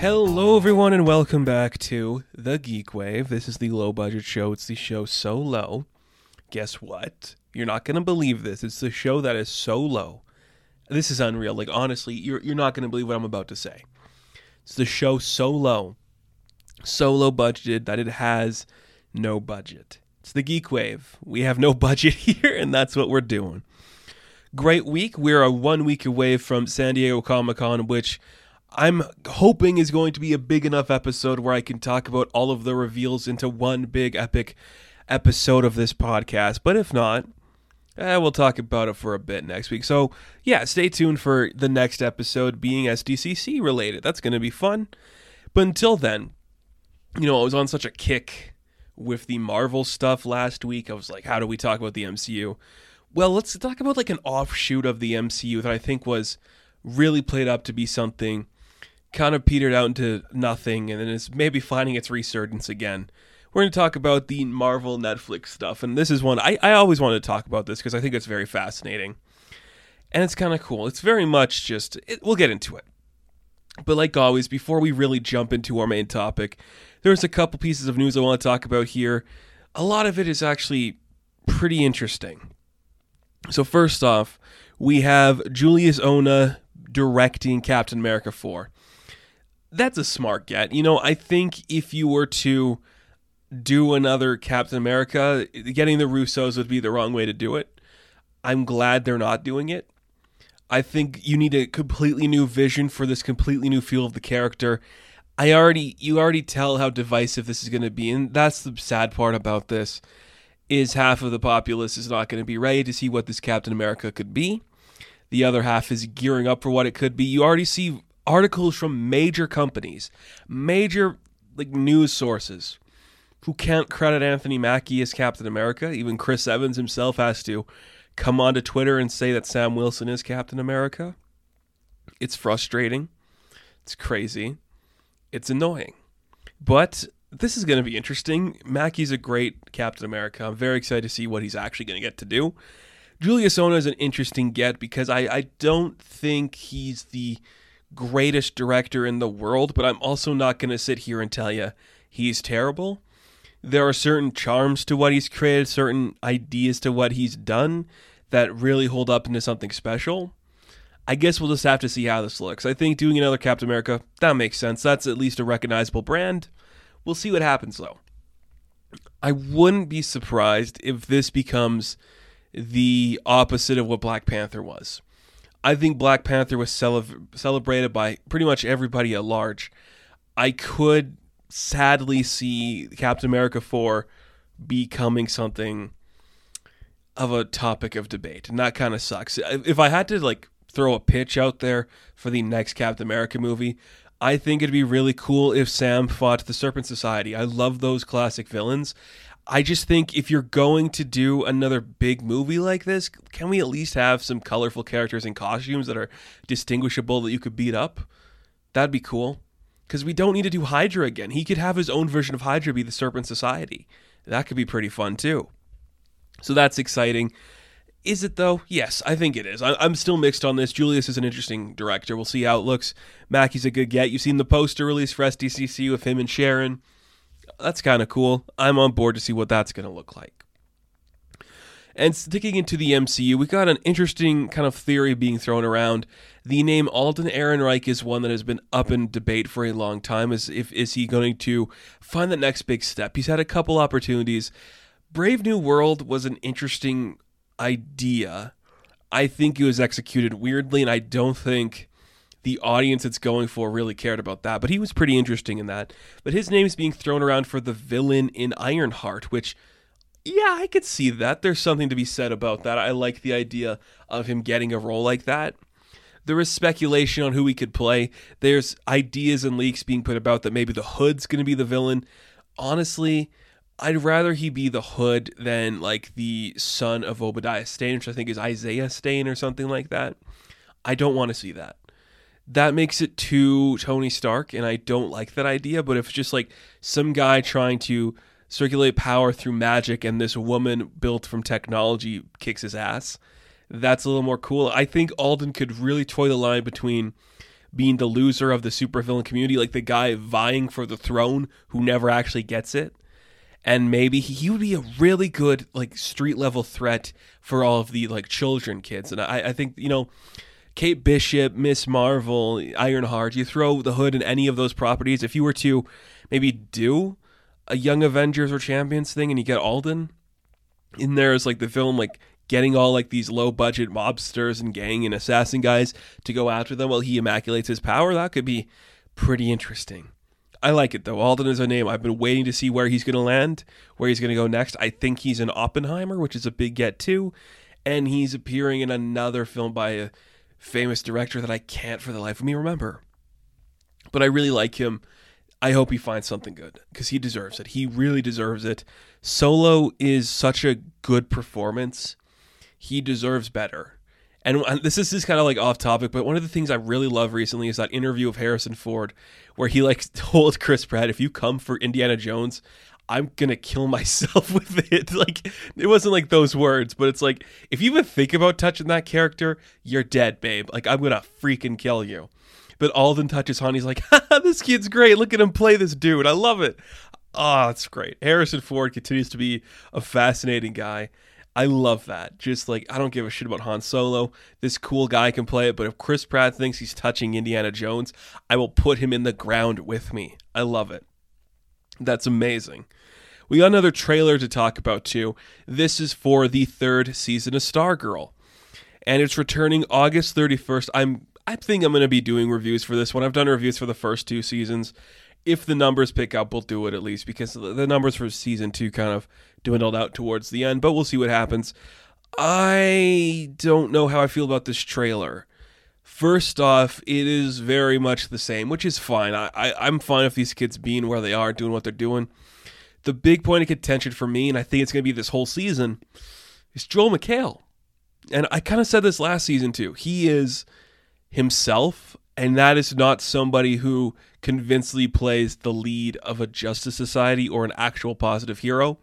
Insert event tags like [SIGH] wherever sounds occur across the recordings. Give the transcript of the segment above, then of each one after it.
Hello, everyone, and welcome back to The Geek Wave. This is the low budget show. It's the show so low. Guess what? You're not going to believe this. It's the show that is so low. This is unreal. Like, honestly, you're, you're not going to believe what I'm about to say. It's the show so low, so low budgeted that it has no budget. It's the Geek Wave. We have no [LAUGHS] budget here, and that's what we're doing. Great week. We're a one week away from San Diego Comic Con, which I'm hoping is going to be a big enough episode where I can talk about all of the reveals into one big epic episode of this podcast. But if not, eh, we'll talk about it for a bit next week. So, yeah, stay tuned for the next episode being SDCC related. That's going to be fun. But until then, you know, I was on such a kick with the Marvel stuff last week. I was like, how do we talk about the MCU? Well, let's talk about like an offshoot of the MCU that I think was really played up to be something kind of petered out into nothing and then it's maybe finding its resurgence again. We're going to talk about the Marvel Netflix stuff, and this is one I, I always wanted to talk about this because I think it's very fascinating. And it's kind of cool. It's very much just, it, we'll get into it. But like always, before we really jump into our main topic, there's a couple pieces of news I want to talk about here. A lot of it is actually pretty interesting. So, first off, we have Julius Onah directing Captain America 4 that's a smart get. You know, I think if you were to do another Captain America, getting the Russos would be the wrong way to do it. I'm glad they're not doing it. I think you need a completely new vision for this completely new feel of the character. I already you already tell how divisive this is going to be and that's the sad part about this is half of the populace is not going to be ready to see what this Captain America could be. The other half is gearing up for what it could be. You already see articles from major companies, major like news sources who can't credit Anthony Mackie as Captain America. Even Chris Evans himself has to come onto Twitter and say that Sam Wilson is Captain America. It's frustrating. It's crazy. It's annoying. But this is going to be interesting. Mackie's a great Captain America. I'm very excited to see what he's actually going to get to do. Julius Onah is an interesting get because I, I don't think he's the greatest director in the world, but I'm also not going to sit here and tell you he's terrible. There are certain charms to what he's created, certain ideas to what he's done that really hold up into something special. I guess we'll just have to see how this looks. I think doing another Captain America, that makes sense. That's at least a recognizable brand. We'll see what happens though. I wouldn't be surprised if this becomes the opposite of what Black Panther was. I think Black Panther was cele- celebrated by pretty much everybody at large. I could sadly see Captain America 4 becoming something of a topic of debate, and that kind of sucks. If I had to like throw a pitch out there for the next Captain America movie, I think it'd be really cool if Sam fought the Serpent Society. I love those classic villains. I just think if you're going to do another big movie like this, can we at least have some colorful characters and costumes that are distinguishable that you could beat up? That'd be cool. Because we don't need to do Hydra again. He could have his own version of Hydra be the Serpent Society. That could be pretty fun too. So that's exciting. Is it though? Yes, I think it is. I, am still mixed on this. Julius is an interesting director. We'll see how it looks. Mackie's a good get. You've seen the poster release for SDCC with him and Sharon that's kind of cool. I'm on board to see what that's going to look like. And sticking into the MCU, we got an interesting kind of theory being thrown around. The name Alden Ehrenreich is one that has been up in debate for a long time. Is if is he going to find the next big step? He's had a couple opportunities. Brave New World was an interesting idea. I think it was executed weirdly, and I don't think the audience it's going for really cared about that. But he was pretty interesting in that. But his name is being thrown around for the villain in Ironheart, which, yeah, I could see that. There's something to be said about that. I like the idea of him getting a role like that. There is speculation on who he could play. There's ideas and leaks being put about that maybe the Hood's going to be the villain. Honestly, I'd rather he be the Hood than like the son of Obadiah Stane, which I think is Isaiah Stane or something like that. I don't want to see that that makes it too Tony Stark, and I don't like that idea. But if it's just like some guy trying to circulate power through magic and this woman built from technology kicks his ass, that's a little more cool. I think Alden could really toy the line between being the loser of the supervillain community, like the guy vying for the throne who never actually gets it. And maybe he, would be a really good like street level threat for all of the like children kids. And I, I think, you know, Kate Bishop, Miss Marvel, Ironheart, you throw the hood in any of those properties. If you were to maybe do a Young Avengers or Champions thing and you get Alden in there as like the film, like getting all like these low budget mobsters and gang and assassin guys to go after them while he immaculates his power, that could be pretty interesting. I like it though. Alden is a name. I've been waiting to see where he's going to land, where he's going to go next. I think he's in Oppenheimer, which is a big get too, and he's appearing in another film by a famous director that I can't for the life of me remember. But I really like him. I hope he finds something good because he deserves it. He really deserves it. Solo is such a good performance. He deserves better. And this is just kind of like off topic, but one of the things I really love recently is that interview of Harrison Ford where he like [LAUGHS] told Chris Pratt, if you come for Indiana Jones, I'm gonna kill myself [LAUGHS] with it. Like it wasn't like those words, but it's like if you even think about touching that character, you're dead, babe. Like I'm gonna freaking kill you. But Alden touches Han. He's like, [LAUGHS] this kid's great. Look at him play this dude. I love it. Oh, it's great. Harrison Ford continues to be a fascinating guy. I love that. Just like I don't give a shit about Han Solo. This cool guy can play it, but if Chris Pratt thinks he's touching Indiana Jones, I will put him in the ground with me. I love it. That's amazing. We got another trailer to talk about too. This is for the third season of Stargirl. And it's returning August 31st. I'm I think I'm going to be doing reviews for this one. I've done reviews for the first two seasons. If the numbers pick up, we'll do it at least because the numbers for season 2 kind of dwindled out towards the end, but we'll see what happens. I don't know how I feel about this trailer. First off, it is very much the same, which is fine. I, I, am fine with these kids being where they are, doing what they're doing. The big point of contention for me, and I think it's going to be this whole season, is Joel McHale. And I kind of said this last season too. He is himself, and that is not somebody who convincingly plays the lead of a Justice Society or an actual positive hero.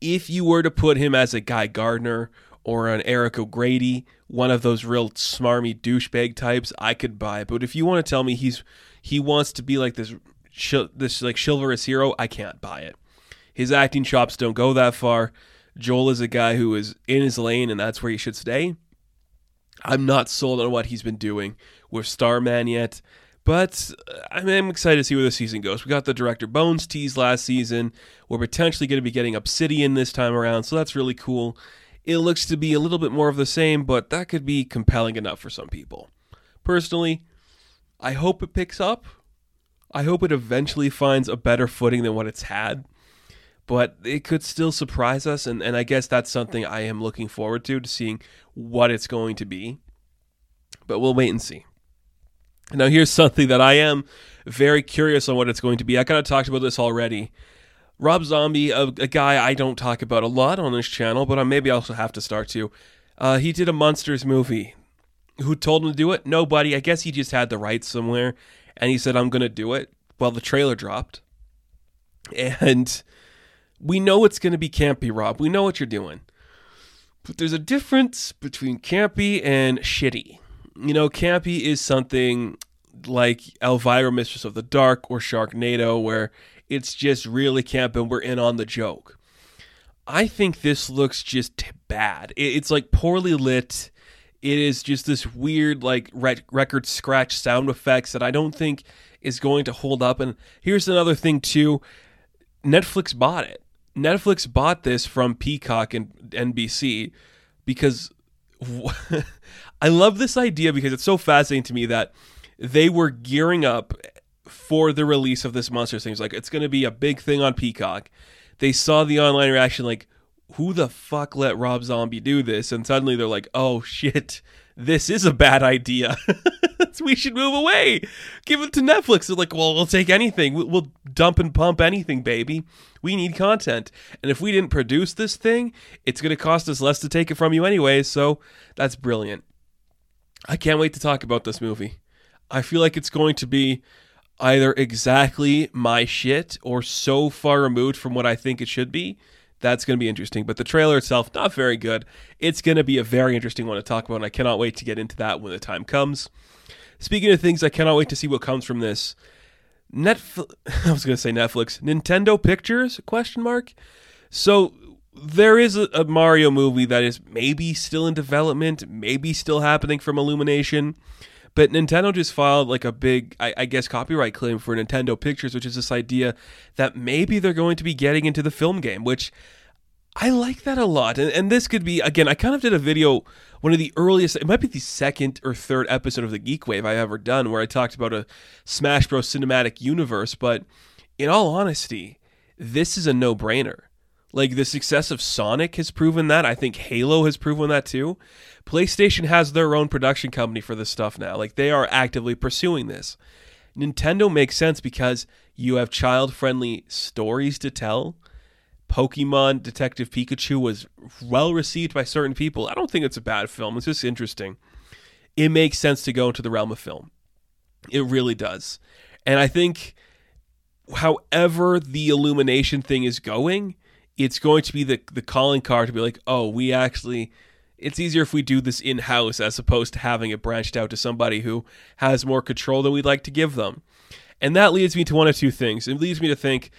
If you were to put him as a Guy Gardner or an Eric O'Grady, one of those real smarmy douchebag types, I could buy. But if you want to tell me he's he wants to be like this this like chivalrous hero, I can't buy it. His acting chops don't go that far. Joel is a guy who is in his lane, and that's where he should stay. I'm not sold on what he's been doing with Starman yet, but uh, I'm excited to see where the season goes. We got the director Bones tease last season. We're potentially going to be getting Obsidian this time around, so that's really cool. It looks to be a little bit more of the same, but that could be compelling enough for some people. Personally, I hope it picks up. I hope it eventually finds a better footing than what it's had but it could still surprise us and, and i guess that's something i am looking forward to to seeing what it's going to be. But we'll wait and see. Now here's something that i am very curious on what it's going to be. I kind of talked about this already. Rob zombie a, a, guy i don't talk about a lot on this channel but i maybe also have to start to. Uh, he did a monsters movie. Who told him to do it? Nobody. I guess he just had the rights somewhere and he said i'm going to do it. Well the trailer dropped. And we know it's going to be campy, Rob. We know what you're doing. But there's a difference between campy and shitty. You know, campy is something like Elvira, Mistress of the Dark, or Sharknado, where it's just really camp and we're in on the joke. I think this looks just bad. It's like poorly lit. It is just this weird, like record scratch sound effects that I don't think is going to hold up. And here's another thing, too Netflix bought it. Netflix bought this from Peacock and NBC because [LAUGHS] I love this idea because it's so fascinating to me that they were gearing up for the release of this monster thing. It's like it's going to be a big thing on Peacock. They saw the online reaction like who the fuck let Rob Zombie do this? And suddenly they're like, "Oh shit, this is a bad idea. [LAUGHS] we should move away. Give it to Netflix. They're like, well, we'll take anything. We'll dump and pump anything, baby. We need content. And if we didn't produce this thing, it's going to cost us less to take it from you anyway. So that's brilliant. I can't wait to talk about this movie. I feel like it's going to be either exactly my shit or so far removed from what I think it should be that's going to be interesting. But the trailer itself, not very good. It's going to be a very interesting one to talk about, and I cannot wait to get into that when the time comes. speaking of things I cannot wait to see what comes from this. Netflix [LAUGHS] I was going to say Netflix. Nintendo Pictures question mark. So there is a, a, Mario movie that is maybe still in development, maybe still happening from Illumination. But Nintendo just filed like a big, I, I, guess, copyright claim for Nintendo Pictures, which is this idea that maybe they're going to be getting into the film game, which I like that a lot. And, and this could be, again, I kind of did a video, one of the earliest, it might be the second or third episode of the Geek Wave I've ever done, where I talked about a Smash Bros. cinematic universe. But in all honesty, this is a no brainer. Like the success of Sonic has proven that. I think Halo has proven that too. PlayStation has their own production company for this stuff now. Like they are actively pursuing this. Nintendo makes sense because you have child friendly stories to tell. Pokemon Detective Pikachu was well received by certain people. I don't think it's a bad film. It's just interesting. It makes sense to go into the realm of film. It really does. And I think however the illumination thing is going, it's going to be the the calling card to be like, oh, we actually it's easier if we do this in house as opposed to having it branched out to somebody who has more control than we'd like to give them. And that leads me to one of two things. It leads me to think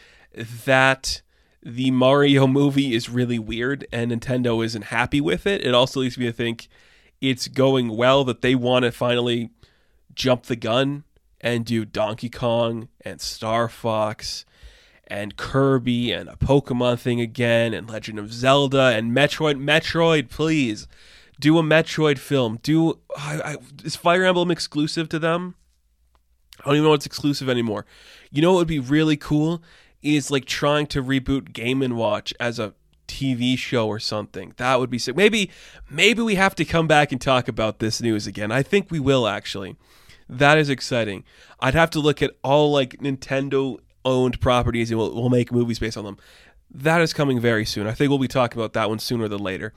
that the Mario movie is really weird and Nintendo isn't happy with it. It also leads me to think it's going well that they want to finally jump the gun and do Donkey Kong and Star Fox and Kirby and a Pokemon thing again and Legend of Zelda and Metroid. Metroid, please do a Metroid film. Do I, I, is Fire Emblem exclusive to them? I don't even know it's exclusive anymore. You know what would be really cool is like trying to reboot Game and Watch as a TV show or something. That would be sick. Maybe maybe we have to come back and talk about this news again. I think we will actually. That is exciting. I'd have to look at all like Nintendo owned properties and we'll, we'll make movies based on them. That is coming very soon. I think we'll be talking about that one sooner than later.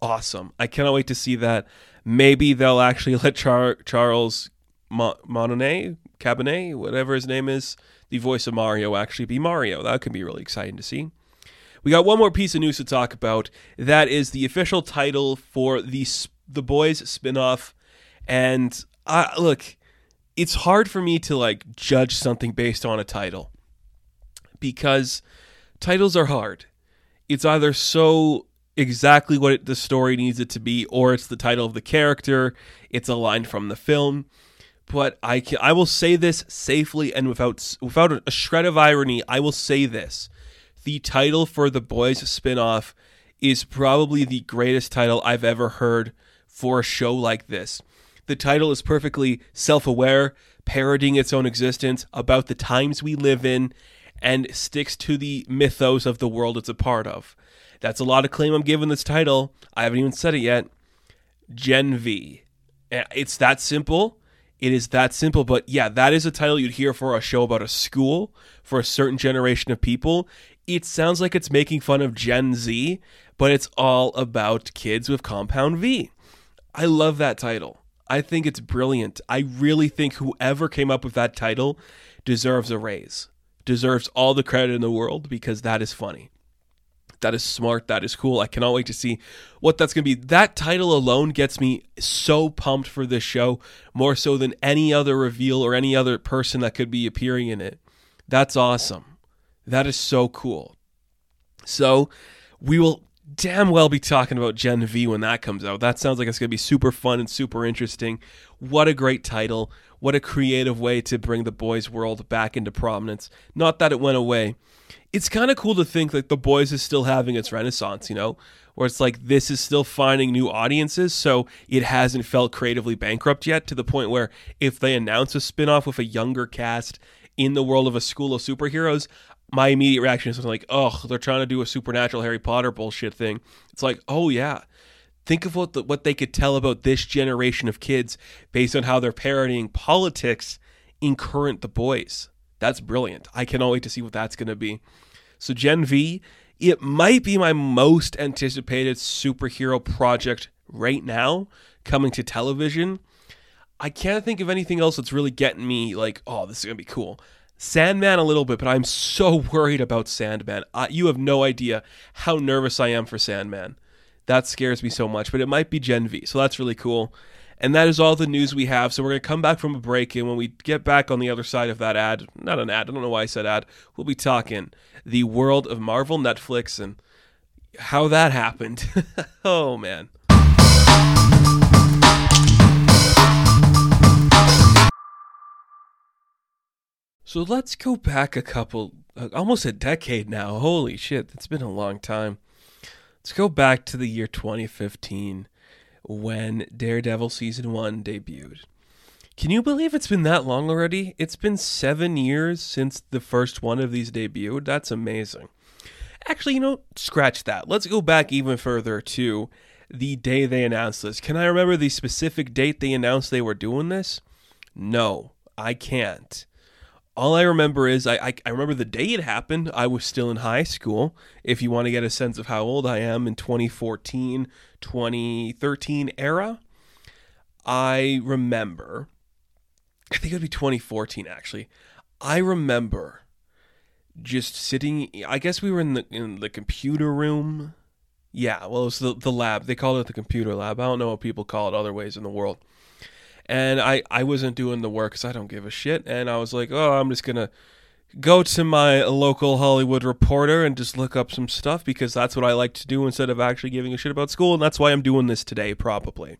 Awesome. I cannot wait to see that. Maybe they'll actually [LAUGHS] let Char- Charles Mo- Mononet, Cabinet, whatever his name is, the voice of Mario, actually be Mario. That could be really exciting to see. We got one more piece of news to talk about. That is the official title for the the Boys spinoff. And uh, look, it's hard for me to like judge something based on a title because titles are hard. It's either so exactly what it, the story needs it to be, or it's the title of the character, it's a line from the film. But I can, I will say this safely and without without a shred of irony. I will say this: the title for the Boys spinoff is probably the greatest title I've ever heard for a show like this. The title is perfectly self-aware, parodying its own existence about the times we live in and sticks to the mythos of the world it's a part of. That's a lot of claim I'm giving this title. I haven't even said it yet. Gen V. It's that simple. It is that simple. But yeah, that is a title you'd hear for a show about a school, for a certain generation of people. It sounds like it's making fun of Gen Z, but it's all about kids with Compound V. I love that title. I think it's brilliant. I really think whoever came up with that title deserves a raise deserves all the credit in the world because that is funny. That is smart. That is cool. I cannot wait to see what that's going to be. That title alone gets me so pumped for this show, more so than any other reveal or any other person that could be appearing in it. That's awesome. That is so cool. So, we will damn well be talking about Gen V when that comes out. That sounds like it's going to be super fun and super interesting. What a great title. What a creative way to bring the boys' world back into prominence. Not that it went away. It's kind of cool to think that the boys is still having its renaissance, you know, where it's like this is still finding new audiences, so it hasn't felt creatively bankrupt yet to the point where if they announce a spin-off with a younger cast in the world of a school of superheroes, my immediate reaction is like, "Oh, they're trying to do a supernatural Harry Potter bullshit thing." It's like, "Oh yeah, Think of what the, what they could tell about this generation of kids based on how they're parodying politics in current The Boys. That's brilliant. I cannot wait to see what that's going to be. So Gen V, it might be my most anticipated superhero project right now coming to television. I can't think of anything else that's really getting me like, oh, this is going to be cool. Sandman a little bit, but I'm so [LAUGHS] worried about Sandman. Uh, you have no idea how nervous I am for Sandman. That scares me so much, but it might be Gen V, so that's really cool. And that is all the news we have. So we're going to come back from a break. And when we get back on the other side of that ad, not an ad, I don't know why I said ad, we'll be talking the world of Marvel Netflix and how that happened. [LAUGHS] oh, man. So let's go back a couple, almost a decade now. Holy shit, it's been a long time. Let's go back to the year 2015 when Daredevil season 1 debuted. Can you believe it's been that long already? It's been seven years since the first one of these debuted. That's amazing. Actually, you know, scratch that. Let's go back even further to the day they announced this. Can I remember the specific date they announced they were doing this? No, I can't. All I remember is I, I, I, remember the day it happened. I was still in high school. If you want to get a sense of how old I am in 2014, 2013 era, I remember, I think it would be 2014 actually. I remember just sitting, I guess we were in the, in the computer room. Yeah, well, it was the, the lab. They called it the computer lab. I don't know what people call it other ways in the world and I I wasn't doing the work because I don't give a shit, and I was like, oh, I'm just gonna go to my local Hollywood reporter and just look up some stuff because that's what I like to do instead of actually giving a shit about school, and that's why I'm doing this today, probably.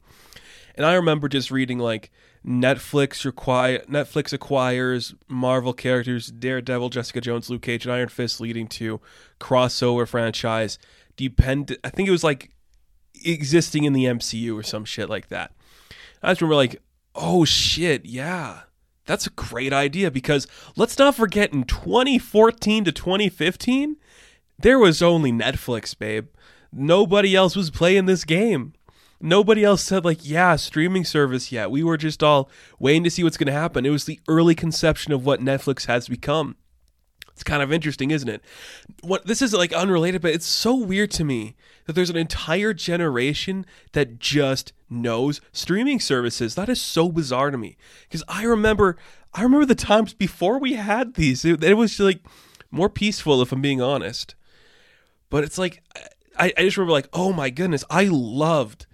And I remember just reading like Netflix require Netflix acquires Marvel characters Daredevil, Jessica Jones, Luke Cage, and Iron Fist, leading to crossover franchise. Depend, I think it was like existing in the MCU or some shit like that. I just remember like, oh shit, yeah. That's a great idea because let's not forget in 2014 to 2015, there was only Netflix, babe. Nobody else was playing this game. Nobody else said, like, yeah, streaming service yet. We were just all waiting to see what's going to happen. It was the early conception of what Netflix has become. It's kind of interesting, isn't it? What this is like unrelated, but it's so weird to me that there's an entire generation that just knows streaming services. That is so bizarre to me because I remember I remember the times before we had these. It, it, was like more peaceful, if I'm being honest. But it's like I, I just remember like, oh my goodness, I loved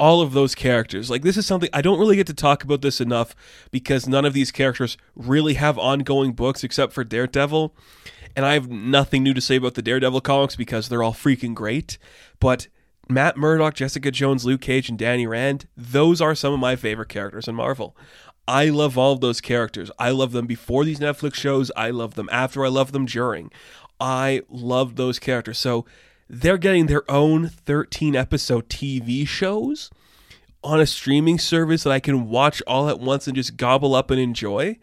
all of those characters. Like this is something I don't really get to talk about this enough because none of these characters really have ongoing books except for Daredevil. And I have nothing new to say about the Daredevil comics because they're all freaking great. But Matt Murdock, Jessica Jones, Luke Cage, and Danny Rand, those are some of my favorite characters in Marvel. I love all of those characters. I love them before these Netflix shows. I love them after. I love them during. I love those characters. So they're getting their own 13 episode TV shows on a streaming service that I can watch all at once and just gobble up and enjoy.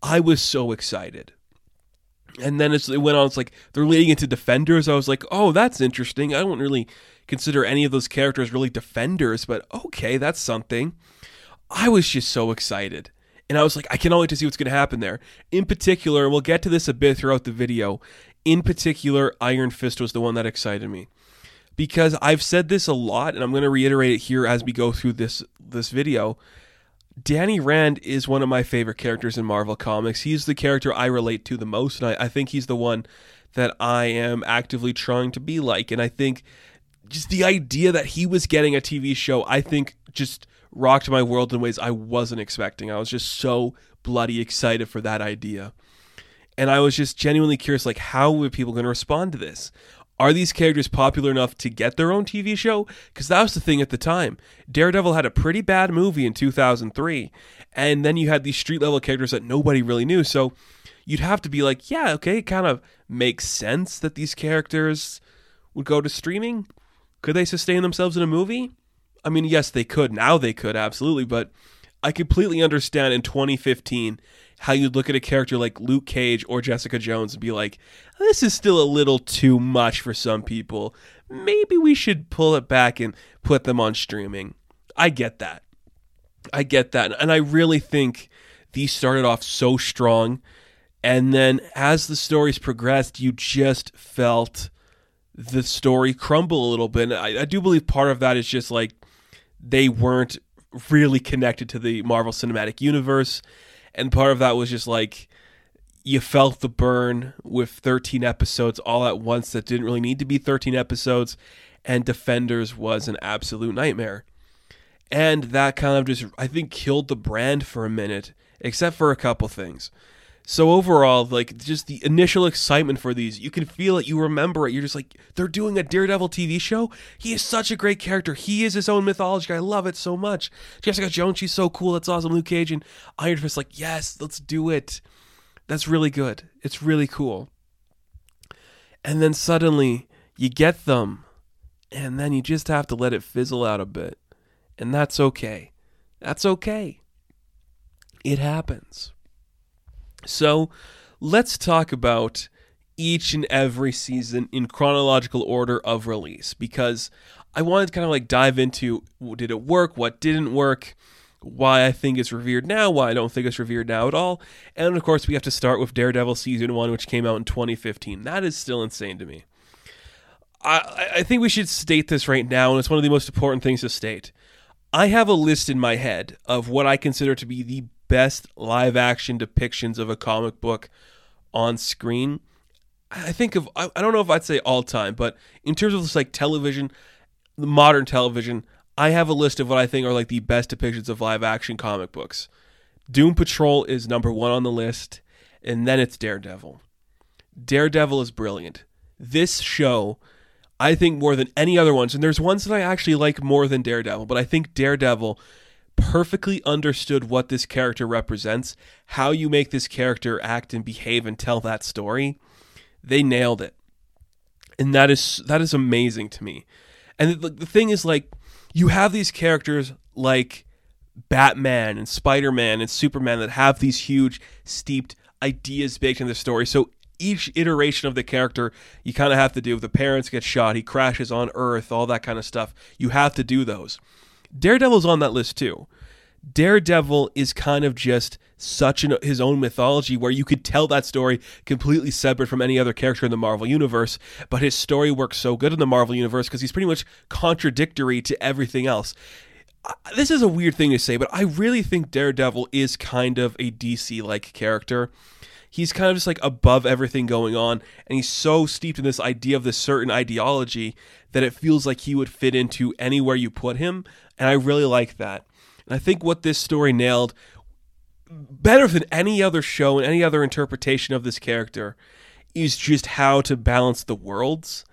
I was so excited. And then as it went on, it's like they're leading into defenders. I was like, oh, that's interesting. I don't really consider any of those characters really defenders, but okay, that's something. I was just so excited. And I was like, I cannot wait to see what's going to happen there. In particular, and we'll get to this a bit throughout the video, in particular, Iron Fist was the one that excited me. Because I've said this a lot, and I'm going to reiterate it here as we go through this this video. Danny Rand is one of my favorite characters in Marvel Comics. He's the character I relate to the most, and I, I think he's the one that I am actively trying to be like. And I think just the idea that he was getting a TV show, I think just rocked my world in ways I wasn't expecting. I was just so bloody excited for that idea. And I was just genuinely curious like how were people going to respond to this? Are these characters popular enough to get their own TV show? Because that was the thing at the time. Daredevil had a pretty bad movie in 2003, and then you had these street level characters that nobody really knew. So you'd have to be like, yeah, okay, it kind of makes sense that these characters would go to streaming. Could they sustain themselves in a movie? I mean, yes, they could. Now they could, absolutely. But I completely understand in 2015 how you'd look at a character like Luke Cage or Jessica Jones and be like, this is still a little too much for some people. Maybe we should pull it back and put them on streaming. I get that. I get that. And I really think these started off so strong. And then as the stories progressed, you just felt the story crumble a little bit. And I, I do believe part of that is just like they weren't really connected to the Marvel Cinematic Universe. And part of that was just like you felt the burn with 13 episodes all at once that didn't really need to be 13 episodes. And Defenders was an absolute nightmare. And that kind of just, I think, killed the brand for a minute, except for a couple things. So overall, like just the initial excitement for these, you can feel it, you remember it. You're just like, they're doing a Daredevil TV show. He is such a great character. He is his own mythology. I love it so much. Jessica Jones, she's so cool. That's awesome. Luke Cage and Iron Fist, like, yes, let's do it. That's really good. It's really cool. And then suddenly you get them, and then you just have to let it fizzle out a bit. And that's okay. That's okay. It happens. So let's talk about each and every season in chronological order of release because I wanted to kind of like dive into did it work, what didn't work, why I think it's revered now, why I don't think it's revered now at all. And of course, we have to start with Daredevil season one, which came out in 2015. That is still insane to me. I, I think we should state this right now, and it's one of the most important things to state. I have a list in my head of what I consider to be the best live action depictions of a comic book on screen. I think of I, don't know if I'd say all time, but in terms of just like television, modern television, I have a list of what I think are like the best depictions of live action comic books. Doom Patrol is number one on the list, and then it's Daredevil. Daredevil is brilliant. This show, I think more than any other ones, and there's ones that I actually like more than Daredevil, but I think Daredevil perfectly understood what this character represents, how you make this character act and behave and tell that story. They nailed it. And that is that is amazing to me. And the, the thing is like you have these characters like Batman and Spider-Man and Superman that have these huge steeped ideas baked in the story. So each iteration of the character you kind of have to do. The parents get shot, he crashes on Earth, all that kind of stuff. You have to do those. Daredevil's on that list too. Daredevil is kind of just such an, his own mythology where you could tell that story completely separate from any other character in the Marvel universe, but his story works so good in the Marvel universe because he's pretty much contradictory to everything else. This is a weird thing to say, but I really think Daredevil is kind of a DC like character he's kind of just like above everything going on and he's so steeped in this idea of this certain ideology that it feels like he would fit into anywhere you put him and i really like that. And i think what this story nailed better than any other show and any other interpretation of this character is just how to balance the worlds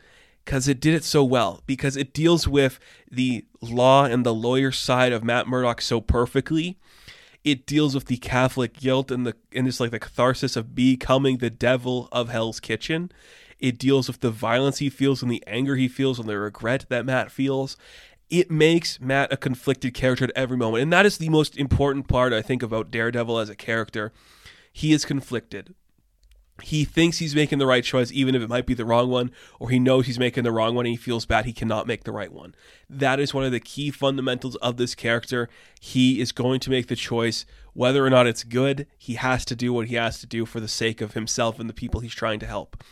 because it did it so well because it deals with the law and the lawyer side of matt murdock so perfectly it deals with the Catholic guilt and the and it's like the catharsis of becoming the devil of Hell's Kitchen. It deals with the violence he feels and the anger he feels and the regret that Matt feels. It makes Matt a conflicted character at every moment. And that is the most important part, I think, about Daredevil as a character. He is conflicted he thinks he's making the right choice, even if it might be the wrong one, or he knows he's making the wrong one and he feels bad he cannot make the right one. That is one of the key fundamentals of this character. He is going to make the choice, whether or not it's good, he has to do what he has to do for the sake of himself and the people he's trying to help.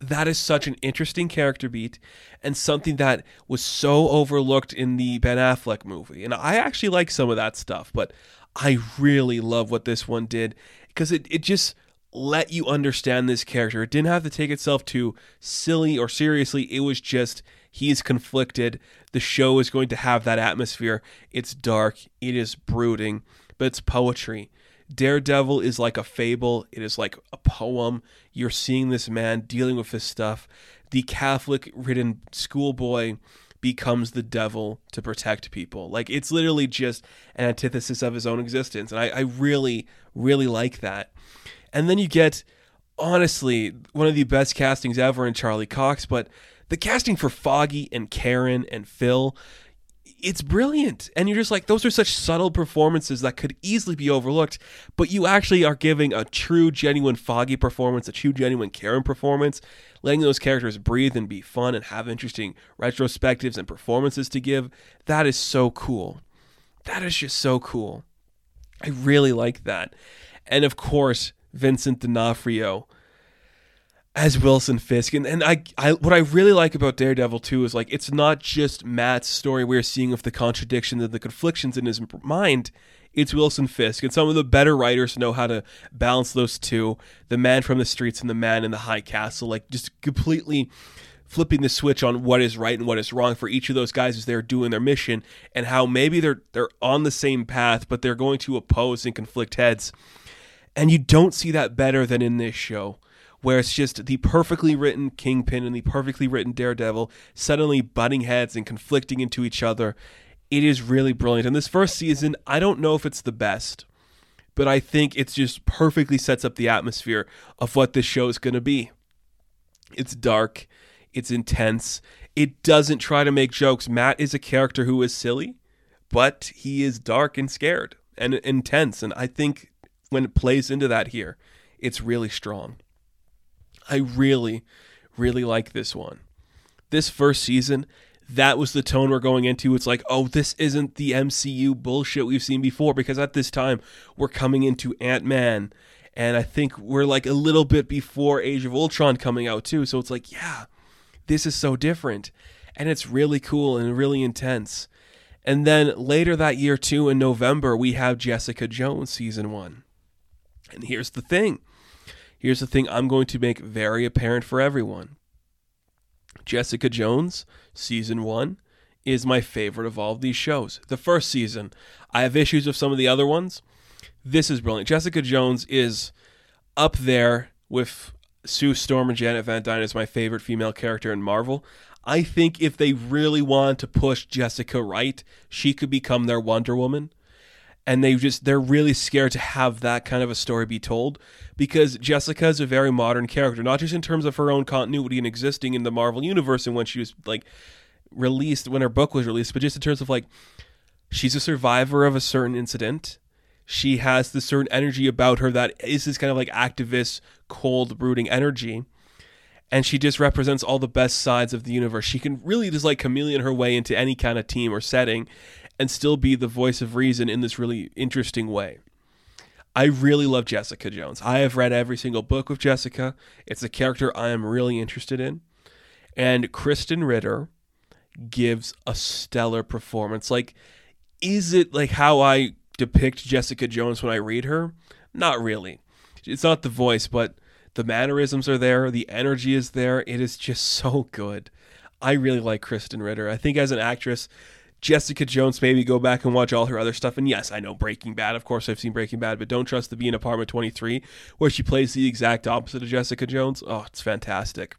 That is such an interesting character beat and something that was so overlooked in the Ben Affleck movie. And I actually like some of that stuff, but I really love what this one did because it, it just let you understand this character. It didn't have to take itself too silly or seriously. It was just he's conflicted. The show is going to have that atmosphere. It's dark, it is brooding, but it's poetry. Daredevil is like a fable, it is like a poem. You're seeing this man dealing with this stuff. The Catholic ridden schoolboy becomes the devil to protect people. Like it's literally just an antithesis of his own existence. And I, I really, really like that. And then you get, honestly, one of the best castings ever in Charlie Cox, but the casting for Foggy and Karen and Phil, it's brilliant. And you're just like, those are such subtle performances that could easily be overlooked, but you actually are giving a true, genuine Foggy performance, a true, genuine Karen performance, letting those characters breathe and be fun and have interesting retrospectives and performances to give. That is so cool. That is just so cool. I really like that. And of course, Vincent D'Onofrio as Wilson Fisk. And and I, I what I really like about Daredevil too is like it's not just Matt's story we're seeing of the contradictions and the conflictions in his mind. It's Wilson Fisk, and some of the better writers know how to balance those two: the man from the streets and the man in the high castle. Like just completely flipping the switch on what is right and what is wrong for each of those guys as they're doing their mission and how maybe they're they're on the same path but they're going to oppose and conflict heads and you don't see that better than in this show where it's just the perfectly written kingpin and the perfectly written daredevil suddenly butting heads and conflicting into each other it is really brilliant and this first season i don't know if it's the best but i think it just perfectly sets up the atmosphere of what this show is going to be it's dark it's intense. It doesn't try to make jokes. Matt is a character who is silly, but he is dark and scared and intense. And I think when it plays into that here, it's really strong. I really, really like this one. This first season, that was the tone we're going into. It's like, oh, this isn't the MCU bullshit we've seen before because at this time we're coming into Ant Man. And I think we're like a little bit before Age of Ultron coming out too. So it's like, yeah, this is so different. And it's really cool and really intense. And then later that year, too, in November, we have Jessica Jones season one. And here's the thing here's the thing I'm going to make very apparent for everyone Jessica Jones season one is my favorite of all of these shows. The first season, I have issues with some of the other ones. This is brilliant. Jessica Jones is up there with Sue Storm and Janet Van Dyne as my favorite female character in Marvel. I think if they really want to push Jessica right, she could become their Wonder Woman. And they just they're really scared to have that kind of a story be told because Jessica is a very modern character, not just in terms of her own continuity and existing in the Marvel universe and when she was like released when her book was released, but just in terms of like she's a survivor of a certain incident she has this certain energy about her that is this kind of like activist, cold, brooding energy. And she just represents all the best sides of the universe. She can really just like chameleon her way into any kind of team or setting and still be the voice of reason in this really interesting way. I really love Jessica Jones. I have read every single book with Jessica. It's a character I am really interested in. And Krysten Ritter gives a stellar performance. Like, is it like how I depict Jessica Jones when I read her? Not really. It's not the voice, but the mannerisms are there, the energy is there. It is just so good. I really like Krysten Ritter. I think as an actress, Jessica Jones, maybe go back and watch all her other stuff. And yes, I know Breaking Bad. Of course, I've seen Breaking Bad, but don't trust the Bee in Apartment 23, where she plays the exact opposite of Jessica Jones. Oh, it's fantastic.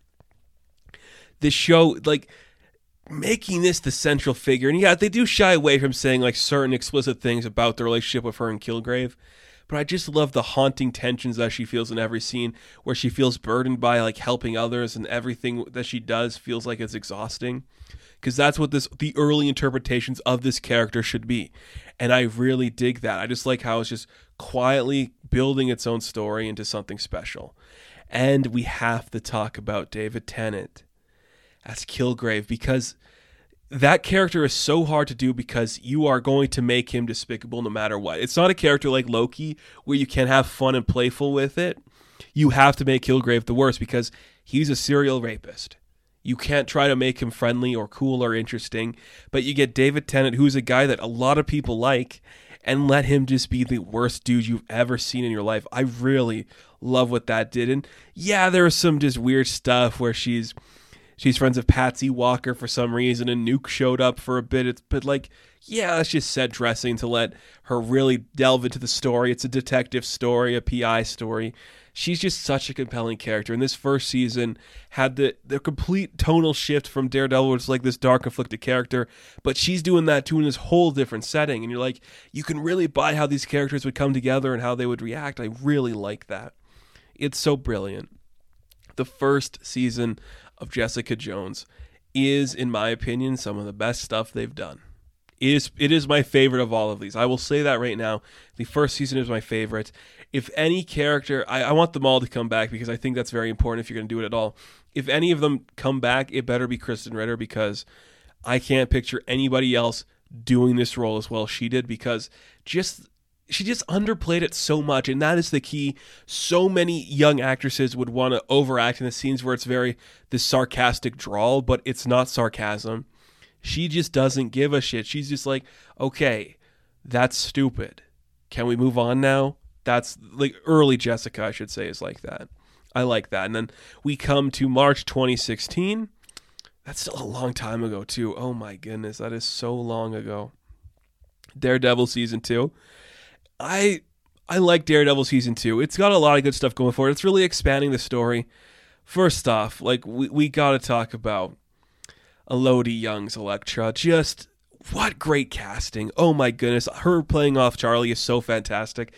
This show, like, making this the central figure. And yeah, they do shy away from saying like certain explicit things about the relationship with her and Kilgrave. But I just love the haunting tensions that she feels in every scene where she feels burdened by like helping others and everything that she does feels like it's exhausting. Because that's what this the early interpretations of this character should be. And I really dig that. I just like how it's just quietly building its own story into something special. And we have to talk about David Tennant as Kilgrave because that character is so hard to do because you are going to make him despicable no matter what. It's not a character like Loki where you can have fun and playful with it. You have to make Kilgrave the worst because he's a serial rapist. You can't try to make him friendly or cool or interesting, but you get David Tennant, who's a guy that a lot of people like, and let him just be the worst dude you've ever seen in your life. I really love what that did. And yeah, there was some just weird stuff where she's she's friends with Patsy Walker for some reason, and Nuke showed up for a bit. It's, but like, yeah, that's just set dressing to let her really delve into the story. It's a detective story, a PI story. She's just such a compelling character. And this first season had the, the complete tonal shift from Daredevil, which is like this dark, conflicted character, but she's doing that too in this whole different setting. And you're like, you can really buy how these characters would come together and how they would react. I really like that. It's so brilliant. The first season of Jessica Jones is, in my opinion, some of the best stuff they've done. It is, it is my favorite of all of these. I will say that right now. The first season is my favorite. If any character, I, I want them all to come back because I think that's very important if you're going to do it at all. If any of them come back, it better be Krysten Ritter because I can't picture anybody else doing this role as well as she did because just she just underplayed it so much and that is the key. So many young actresses would want to overact in the scenes where it's very this sarcastic drawl but it's not sarcasm. She just doesn't give a shit. She's just like okay that's stupid. Can we move on now that's like early jessica i should say is like that i like that and then we come to march 2016 That's still a long time ago, too. Oh my goodness, that is so long ago. Daredevil season two. I I like Daredevil season two. It's got a lot of good stuff going for it. It's really expanding the story. First off, like we we got to talk about Elodie Yung's Elektra. Just what great casting! Oh my goodness, her playing off Charlie is so fantastic.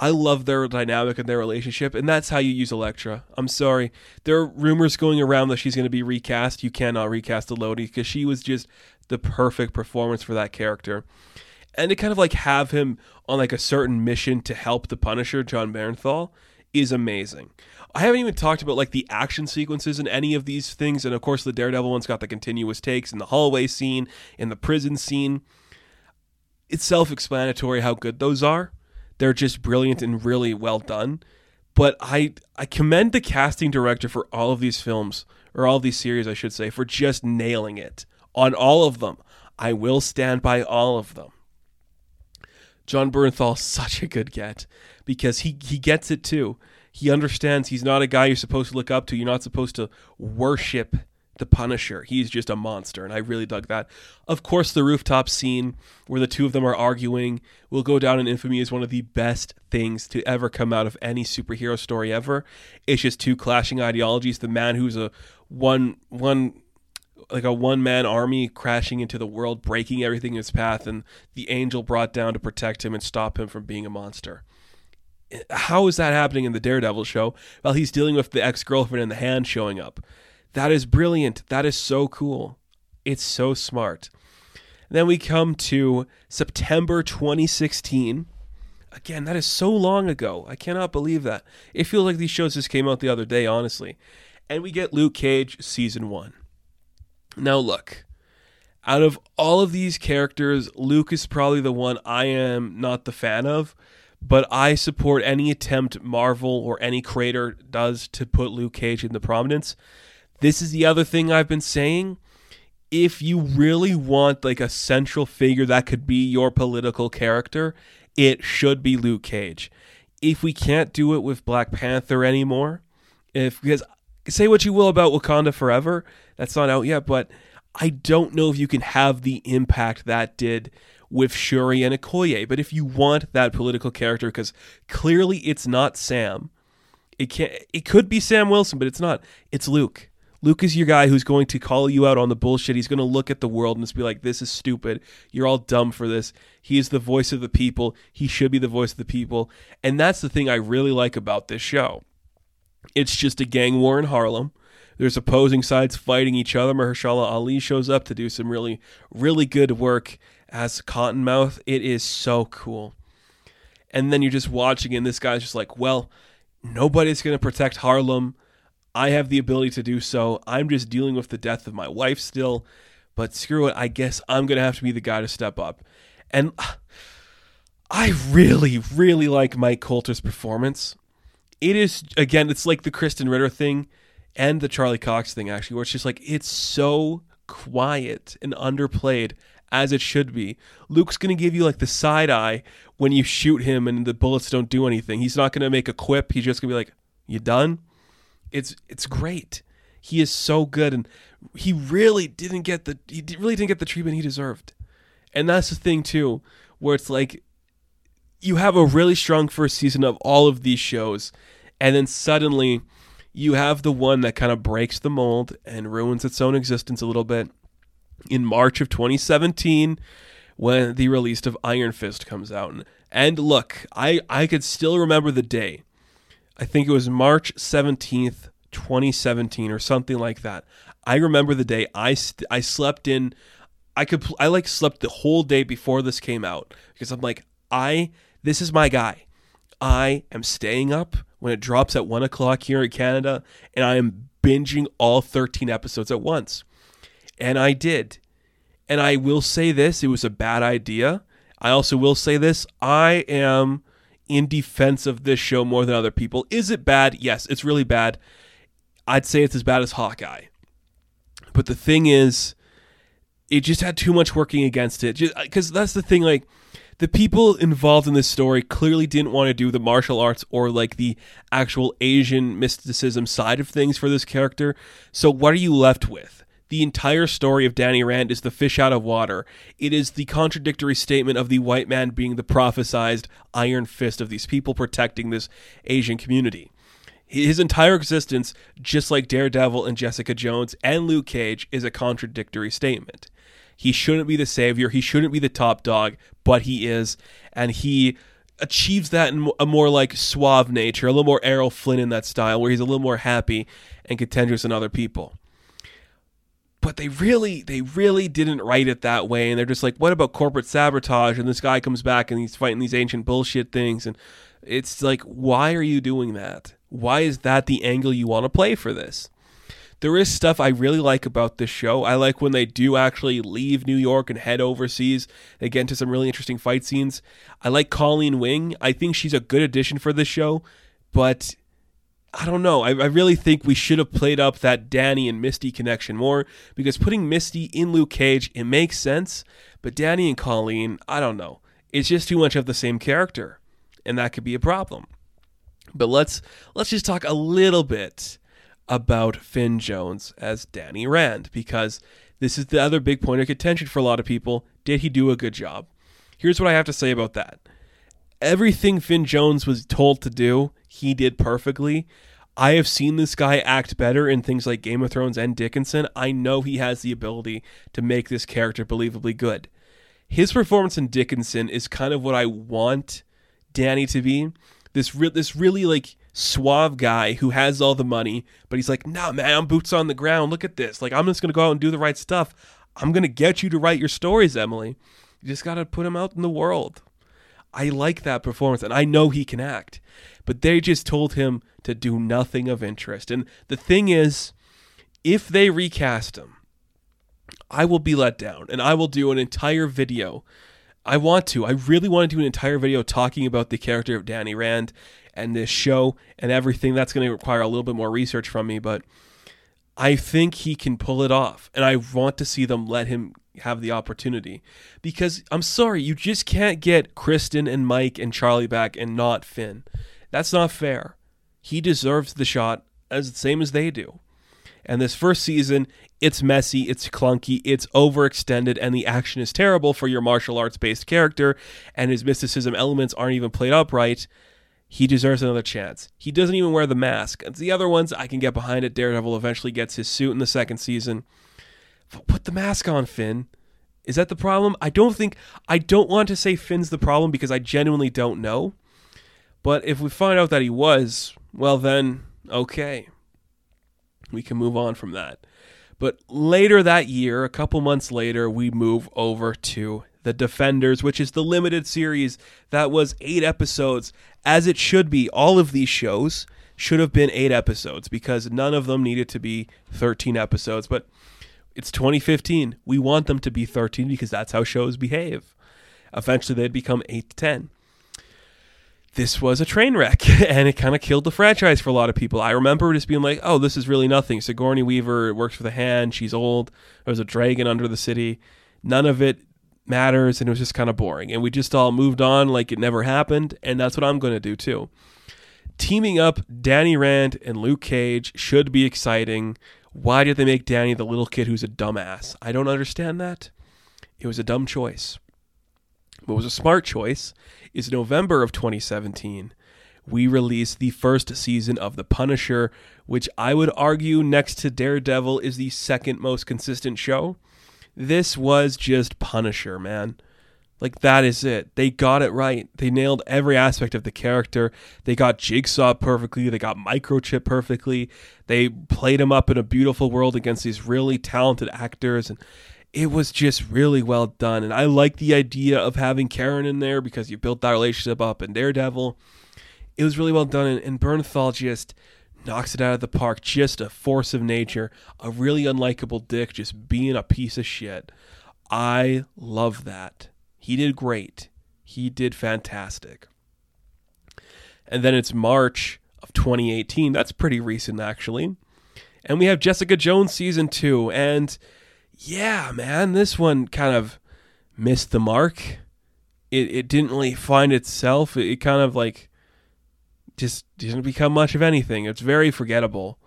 I love their dynamic and their relationship, and that's how you use Elektra. I'm sorry. There are rumors going around that she's going to be recast. You cannot recast Elodie because she was just the perfect performance for that character. And to kind of like have him on like a certain mission to help the Punisher, Jon Bernthal, is amazing. I haven't even talked about like the action sequences in any of these things, and of course the Daredevil one's got the continuous takes in the hallway scene, in the prison scene. It's self-explanatory how good those are they're just brilliant and really well done. But I I commend the casting director for all of these films or all of these series, I should say, for just nailing it on all of them. I will stand by all of them. Jon Bernthal [LAUGHS] such a good get because he he gets it too. He understands he's not a guy you're supposed to look up to. You're not supposed to worship the Punisher. He's just a monster, and I really dug that. Of course, the rooftop scene where the two of them are arguing will go down in infamy as one of the best things to ever come out of any superhero story ever. It's just two clashing ideologies. The man who's a one one like a one man army crashing into the world, breaking everything in his path, and the angel brought down to protect him and stop him from being a monster. How is that happening in the Daredevil show? Well, he's dealing with the ex girlfriend and the hand showing up. That is brilliant. That is so cool. It's so smart. then we come to September 2016. Again, that is so long ago. I cannot believe that. It feels like these shows just came out the other day, honestly. And we get Luke Cage season one. Now, look, out of all of these characters, Luke is probably the one I am not the fan of, but I support any attempt Marvel or any creator does to put Luke Cage in the prominence. This is the other thing I've been saying. If you really want like a central figure that could be your political character, it should be Luke Cage. If we can't do it with Black Panther anymore, if because say what you will about Wakanda Forever, that's not out yet, but I don't know if you can have the impact that did with Shuri and Okoye. But if you want that political character, because clearly it's not Sam, it can not it could be Sam Wilson, but it's not. It's Luke. Luke is your guy who's going to call you out on the bullshit. He's going to look at the world and just be like, this is stupid. You're all dumb for this. He is the voice of the people. He should be the voice of the people. And that's the thing I really like about this show. It's just a gang war in Harlem. There's opposing sides fighting each other. Mahershala Ali shows up to do some really, really good work as Cottonmouth. It is so cool. And then you're just watching, and this guy's just like, well, nobody's going to protect Harlem I have the ability to do so. I'm just dealing with the death of my wife still, but screw it. I guess I'm going to have to be the guy to step up. And I really, really like Mike Colter's performance. It is, again, it's like the Krysten Ritter thing and the Charlie Cox thing, actually, where it's just like, it's so quiet and underplayed as it should be. Luke's going to give you like the side eye when you shoot him and the bullets don't do anything. He's not going to make a quip. He's just going to be like, You done? It's it's great. He is so good, and he really didn't get the he really didn't get the treatment he deserved. And that's the thing too, where it's like you have a really strong first season of all of these shows, and then suddenly you have the one that kind of breaks the mold and ruins its own existence a little bit. In March of 2017, when the release of Iron Fist comes out, and, look, I I could still remember the day I think it was March 17th, 2017 or something like that. I remember the day I st- I slept in I could I like slept the whole day before this came out because I'm like I this is my guy. I am staying up when it drops at one o'clock here in Canada, and I am binging all 13 episodes at once. And I did. And I will say this: it was a bad idea. I also will say this: I am in defense of this show more than other people. Is it bad? Yes, it's really bad. I'd say it's as bad as Hawkeye. But the thing is, it just had too much working against it. Because that's the thing, like, the people involved in this story clearly didn't want to do the martial arts or like the actual Asian mysticism side of things for this character. So what are you left with? The entire story of Danny Rand is the fish out of water. It is the contradictory statement of the white man being the prophesized iron fist of these people protecting this Asian community. His entire existence, just like Daredevil and Jessica Jones and Luke Cage, is a contradictory statement. He shouldn't be the savior, he shouldn't be the top dog, but he is, and he achieves that in a more like suave nature, a little more Errol Flynn in that style, where he's a little more happy and contentious than other people but they really they really didn't write it that way and they're just like what about corporate sabotage and this guy comes back and he's fighting these ancient bullshit things and it's like why are you doing that why is that the angle you want to play for this there is stuff I really like about this show. I like when they do actually leave New York and head overseas. They get into some really interesting fight scenes. I like Colleen Wing. I think she's a good addition for this show, but I don't know. I, I, really think we should have played up that Danny and Misty connection more because putting Misty in Luke Cage, it makes sense. But Danny and Colleen, I don't know. It's just too much of the same character, and that could be a problem. But let's let's just talk a little bit about Finn Jones as Danny Rand because this is the other big point of contention for a lot of people. Did he do a good job? Here's what I have to say about that everything Finn Jones was told to do, he did perfectly. I have seen this guy act better in things like Game of Thrones and Dickinson. I know he has the ability to make this character believably good. His performance in Dickinson is kind of what I want Danny to be. This re- this really like suave guy who has all the money, but he's like, "Nah, man, I'm boots on the ground. Look at this. Like I'm just going to go out and do the right stuff. I'm going to get you to write your stories, Emily. You just got to put them out in the world." I like that performance and I know he can act. But they just told him to do nothing of interest. And the thing is, if they recast him, I will be let down and I will do an entire video. I want to. I really want to do an entire video talking about the character of Danny Rand and this show and everything. That's going to require a little bit more research from me, but I think he can pull it off. And I want to see them let him have the opportunity. Because I'm sorry, you just can't get Krysten and Mike and Charlie back and not Finn. That's not fair. He deserves the shot as the same as they do. And this first season, it's messy, it's clunky, it's overextended, and the action is terrible for your martial arts based character, and his mysticism elements aren't even played up right. He deserves another chance. He doesn't even wear the mask. The other ones, I can get behind it. Daredevil eventually gets his suit in the second season. Put the mask on, Finn. Is that the problem? I don't think I don't want to say Finn's the problem because I genuinely don't know. But if we find out that he was, well then, okay. We can move on from that. But later that year, a couple months later, we move over to The Defenders, which is the limited series that was 8 episodes as it should be. All of these shows should have been 8 episodes because none of them needed to be 13 episodes, but it's 2015. We want them to be 13 because that's how shows behave. Eventually, they'd become 8 to 10. This was a train wreck, [LAUGHS] and it kind of killed the franchise for a lot of people. I remember just being like, oh, this is really nothing. Sigourney Weaver works for the hand. She's old. There's a dragon under the city. None of it matters, and it was just kind of boring. And we just all moved on like it never happened, and that's what I'm going to do too. Teaming up Danny Rand and Luke Cage should be exciting. Why did they make Danny the little kid who's a dumbass? I don't understand that. It was a dumb choice. What was a smart choice is November of 2017, we released the first season of The Punisher, which I would argue, next to Daredevil, is the second most consistent show. This was just Punisher, man. Like that is it. They got it right. They nailed every aspect of the character. They got Jigsaw perfectly. They got Microchip perfectly. They played him up in a beautiful world against these really talented actors and it was just really well done. And I like the idea of having Karen in there because you built that relationship up in Daredevil. It was really well done and, and Bernthal just knocks it out of the park. Just a force of nature, a really unlikable dick, just being a piece of shit. I love that. He did great. He did fantastic. And then it's March of 2018. That's pretty recent, actually. And we have Jessica Jones season two. And yeah, man, this one kind of missed the mark. It, it didn't really find itself. It, it kind of like just didn't become much of anything. It's very forgettable.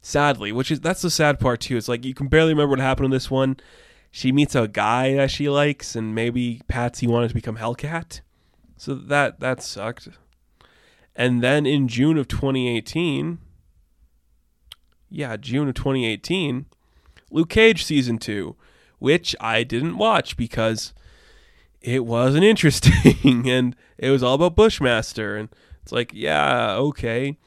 Sadly, which is that's the sad part too. It's like you can barely remember what happened in this one. She meets a guy that she likes, and maybe Patsy wanted to become Hellcat, so that that sucked. And then in June of 2018, yeah, June of 2018, Luke Cage season two, which I didn't watch because it wasn't [LAUGHS] interesting and it was all about Bushmaster. And it's like, yeah, okay.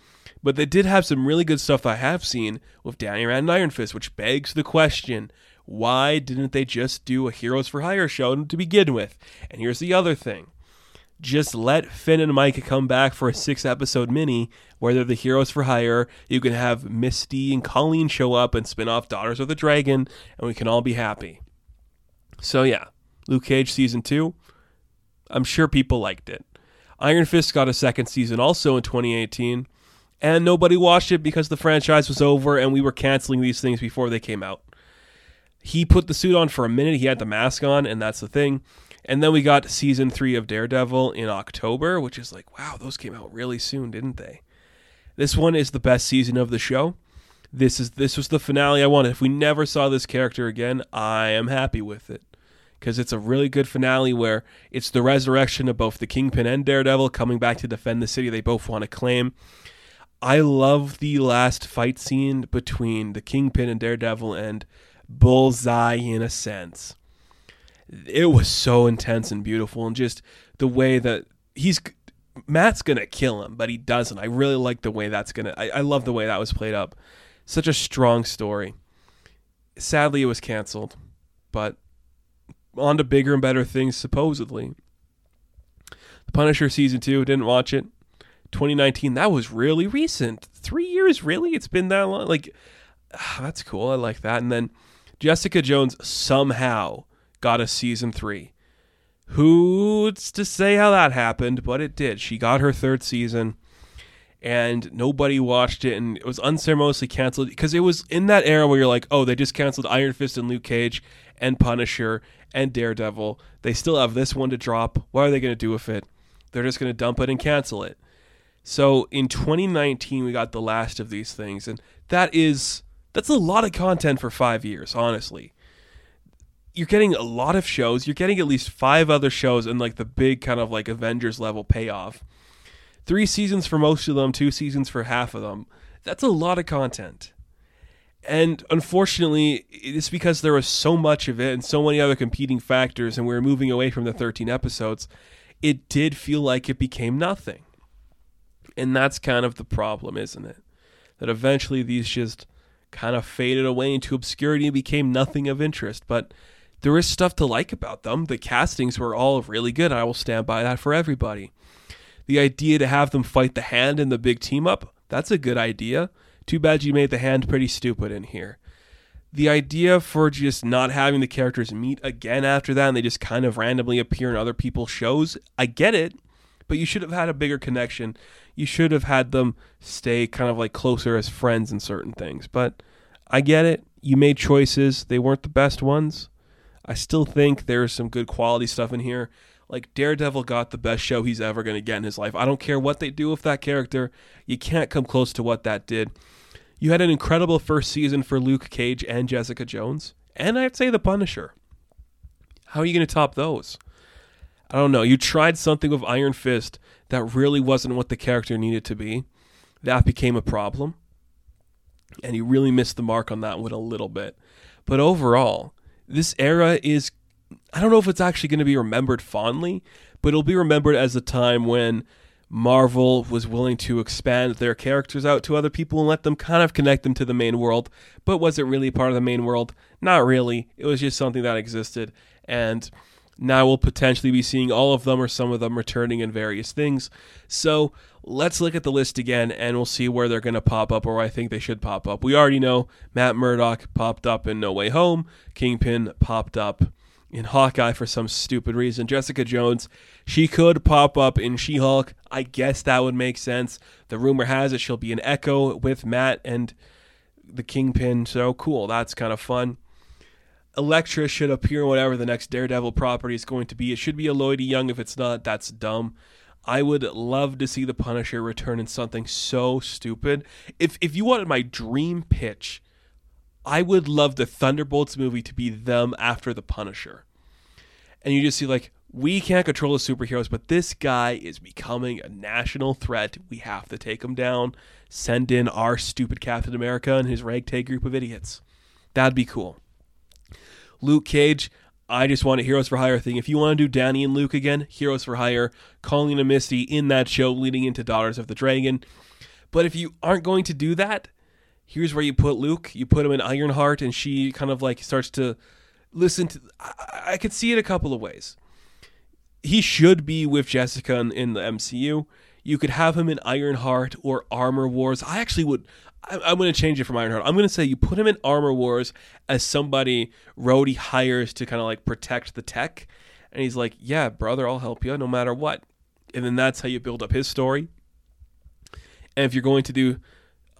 But they did have some really good stuff I have seen with Danny Rand and Iron Fist, which begs the question why didn't they just do a Heroes for Hire show to begin with? And here's the other thing just let Finn and Mike come back for a six episode mini where they're the heroes for hire. You can have Misty and Colleen show up and spin off Daughters of the Dragon, and we can all be happy. So, yeah, Luke Cage season two. I'm sure people liked it. Iron Fist got a second season also in 2018, and nobody watched it because the franchise was over and we were canceling these things before they came out. He put the suit on for a minute, he had the mask on, and that's the thing. And then we got season three of Daredevil in October, which is like, wow, those came out really soon, didn't they? This one is the best season of the show. This is this was the finale I wanted. If we never saw this character again, I am happy with it. Because it's a really good finale where it's the resurrection of both the Kingpin and Daredevil coming back to defend the city they both want to claim. I love the last fight scene between the Kingpin and Daredevil and Bullseye in a sense it was so intense and beautiful and just the way that he's Matt's gonna kill him, but he doesn't. I really like the way that's gonna I, I love the way that was played up. Such a strong story. Sadly it was cancelled, but on to bigger and better things supposedly. The Punisher season two, didn't watch it. 2019, that was really recent. Three years, really? It's been that long? Like, ah, that's cool. I like that. And then Jessica Jones somehow got a season three. Who's to say how that happened, but it did. She got her third season, and nobody watched it, and it was unceremoniously canceled because it was in that era where you're like, oh, they just canceled Iron Fist and Luke Cage and Punisher and Daredevil. They still have this one to drop. What are they going to do with it? They're just going to dump it and cancel it. So in 2019, we got the last of these things, and that is that's a lot of content for five years, honestly you're getting a lot of shows. You're getting at least five other shows and like the big kind of like Avengers level payoff. Three seasons for most of them, two seasons for half of them. That's a lot of content. And unfortunately, it's because there was so much of it and so many other competing factors, and we were moving away from the 13 episodes, it did feel like it became nothing. And that's kind of the problem, isn't it? That eventually these just kind of faded away into obscurity and became nothing of interest. But there is stuff to like about them. The castings were all really good. I will stand by that for everybody. The idea to have them fight the hand in the big team up, that's a good idea. Too bad you made the hand pretty stupid in here. The idea for just not having the characters meet again after that and they just kind of randomly appear in other people's shows, I get it, but you should have had a bigger connection. You should have had them stay kind of like closer as friends in certain things. But I get it. You made choices, they weren't the best ones. I still think there's some good quality stuff in here. Like Daredevil got the best show he's ever going to get in his life. I don't care what they do with that character. You can't come close to what that did. You had an incredible first season for Luke Cage and Jessica Jones, and I'd say The Punisher. How are you going to top those? I don't know. You tried something with Iron Fist that really wasn't what the character needed to be. That became a problem. And you really missed the mark on that one a little bit. But overall, this era is I don't know if it's actually going to be remembered fondly, but it'll be remembered as a time when Marvel was willing to expand their characters out to other people and let them kind of connect them to the main world. But was it really part of the main world? Not really. It was just something that existed. And now we'll potentially be seeing all of them or some of them returning in various things. So let's look at the list again and we'll see where they're going to pop up or I think they should pop up. We already know Matt Murdock popped up in No Way Home, Kingpin popped up in Hawkeye for some stupid reason. Jessica Jones, she could pop up in She Hulk. I guess that would make sense. The rumor has it she'll be an Echo with Matt and the Kingpin. So cool. That's kind of fun. Elektra should appear in whatever the next Daredevil property is going to be. It should be a Yung. If it's not, that's dumb. I would love to see the Punisher return in something so stupid. If if you wanted my dream pitch, I would love the Thunderbolts movie to be them after the Punisher. And you just see like we can't control the superheroes, but this guy is becoming a national threat. We have to take him down. Send in our stupid Captain America and his ragtag group of idiots. That'd be cool. Luke Cage, I just want a Heroes for Hire thing. If you want to do Danny and Luke again, Heroes for Hire, Colleen and Misty in that show leading into Daughters of the Dragon. But if you aren't going to do that, here's where you put Luke. You put him in Ironheart, and she kind of like starts to listen to. I, I could see it a couple of ways. He should be with Jessica in, in the MCU. You could have him in Ironheart or Armor Wars. I actually would. I, I'm going to change it from Ironheart. I'm going to say you put him in Armor Wars as somebody Rhodey hires to kind of like protect the tech, and he's like, "Yeah, brother, I'll help you no matter what." And then that's how you build up his story. And if you're going to do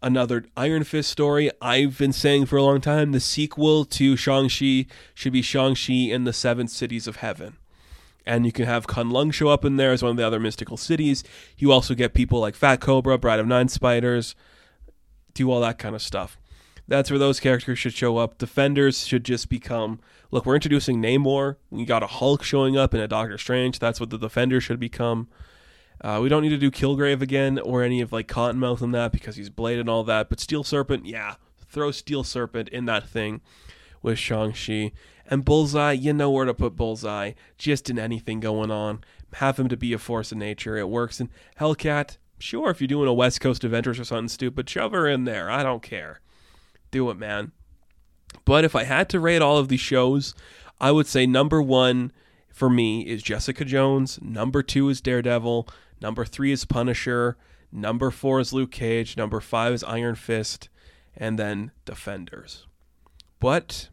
another Iron Fist story. I've been saying for a long time the sequel to Shang-Chi should be Shang-Chi in the Seven Cities of Heaven. And you can have Kunlun show up in there as one of the other mystical cities. You also get people like Fat Cobra, Bride of Nine Spiders, do all that kind of stuff. That's where those characters should show up. Defenders should just become look, we're introducing Namor. We got a Hulk showing up and a Doctor Strange. That's what the Defenders should become. Uh, we don't need to do Kilgrave again or any of like Cottonmouth and that because he's Blade and all that. But Steel Serpent, yeah, throw Steel Serpent in that thing with Shang-Chi. And Bullseye, you know where to put Bullseye, just in anything going on. Have him to be a force of nature. It works. And Hellcat, sure, if you're doing a West Coast Adventures or something stupid, shove her in there. I don't care. Do it, man. But if I had to rate all of these shows, I would say number one for me is Jessica Jones. Number two is Daredevil. Number three is Punisher. Number four is Luke Cage. Number five is Iron Fist. And then Defenders. But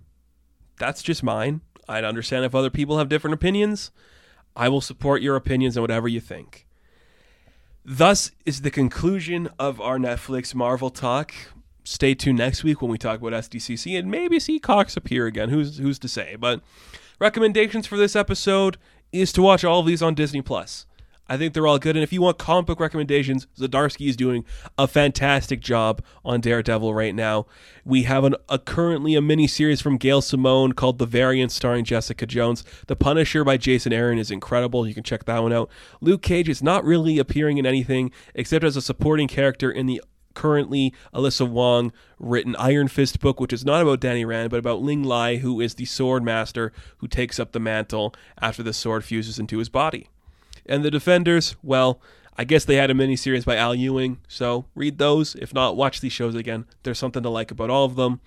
that's just mine. I'd understand if other people have different opinions. I will support your opinions and whatever you think. Thus is the conclusion of our Netflix Marvel talk. Stay tuned next week when we talk about SDCC and maybe see Cox appear again. Who's who's to say? But recommendations for this episode is to watch all of these on Disney Plus. I think they're all good. And if you want comic book recommendations, Zdarsky is doing a fantastic job on Daredevil right now. We have an, a currently a mini series from Gail Simone called The Variant, starring Jessica Jones. The Punisher by Jason Aaron is incredible. You can check that one out. Luke Cage is not really appearing in anything except as a supporting character in the currently Alyssa Wong written Iron Fist book, which is not about Danny Rand, but about Lin Lie, who is the sword master who takes up the mantle after the sword fuses into his body. And the Defenders, well, I guess they had a miniseries by Al Ewing, so read those. If not, watch these shows again. There's something to like about all of them.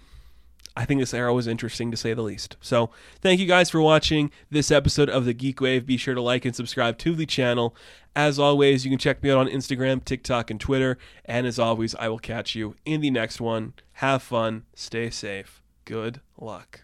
I think this era was interesting to say the least. So, thank you guys for watching this episode of the Geek Wave. Be sure to like and subscribe to the channel. As always, you can check me out on Instagram, TikTok, and Twitter. And as always, I will catch you in the next one. Have fun, stay safe, good luck.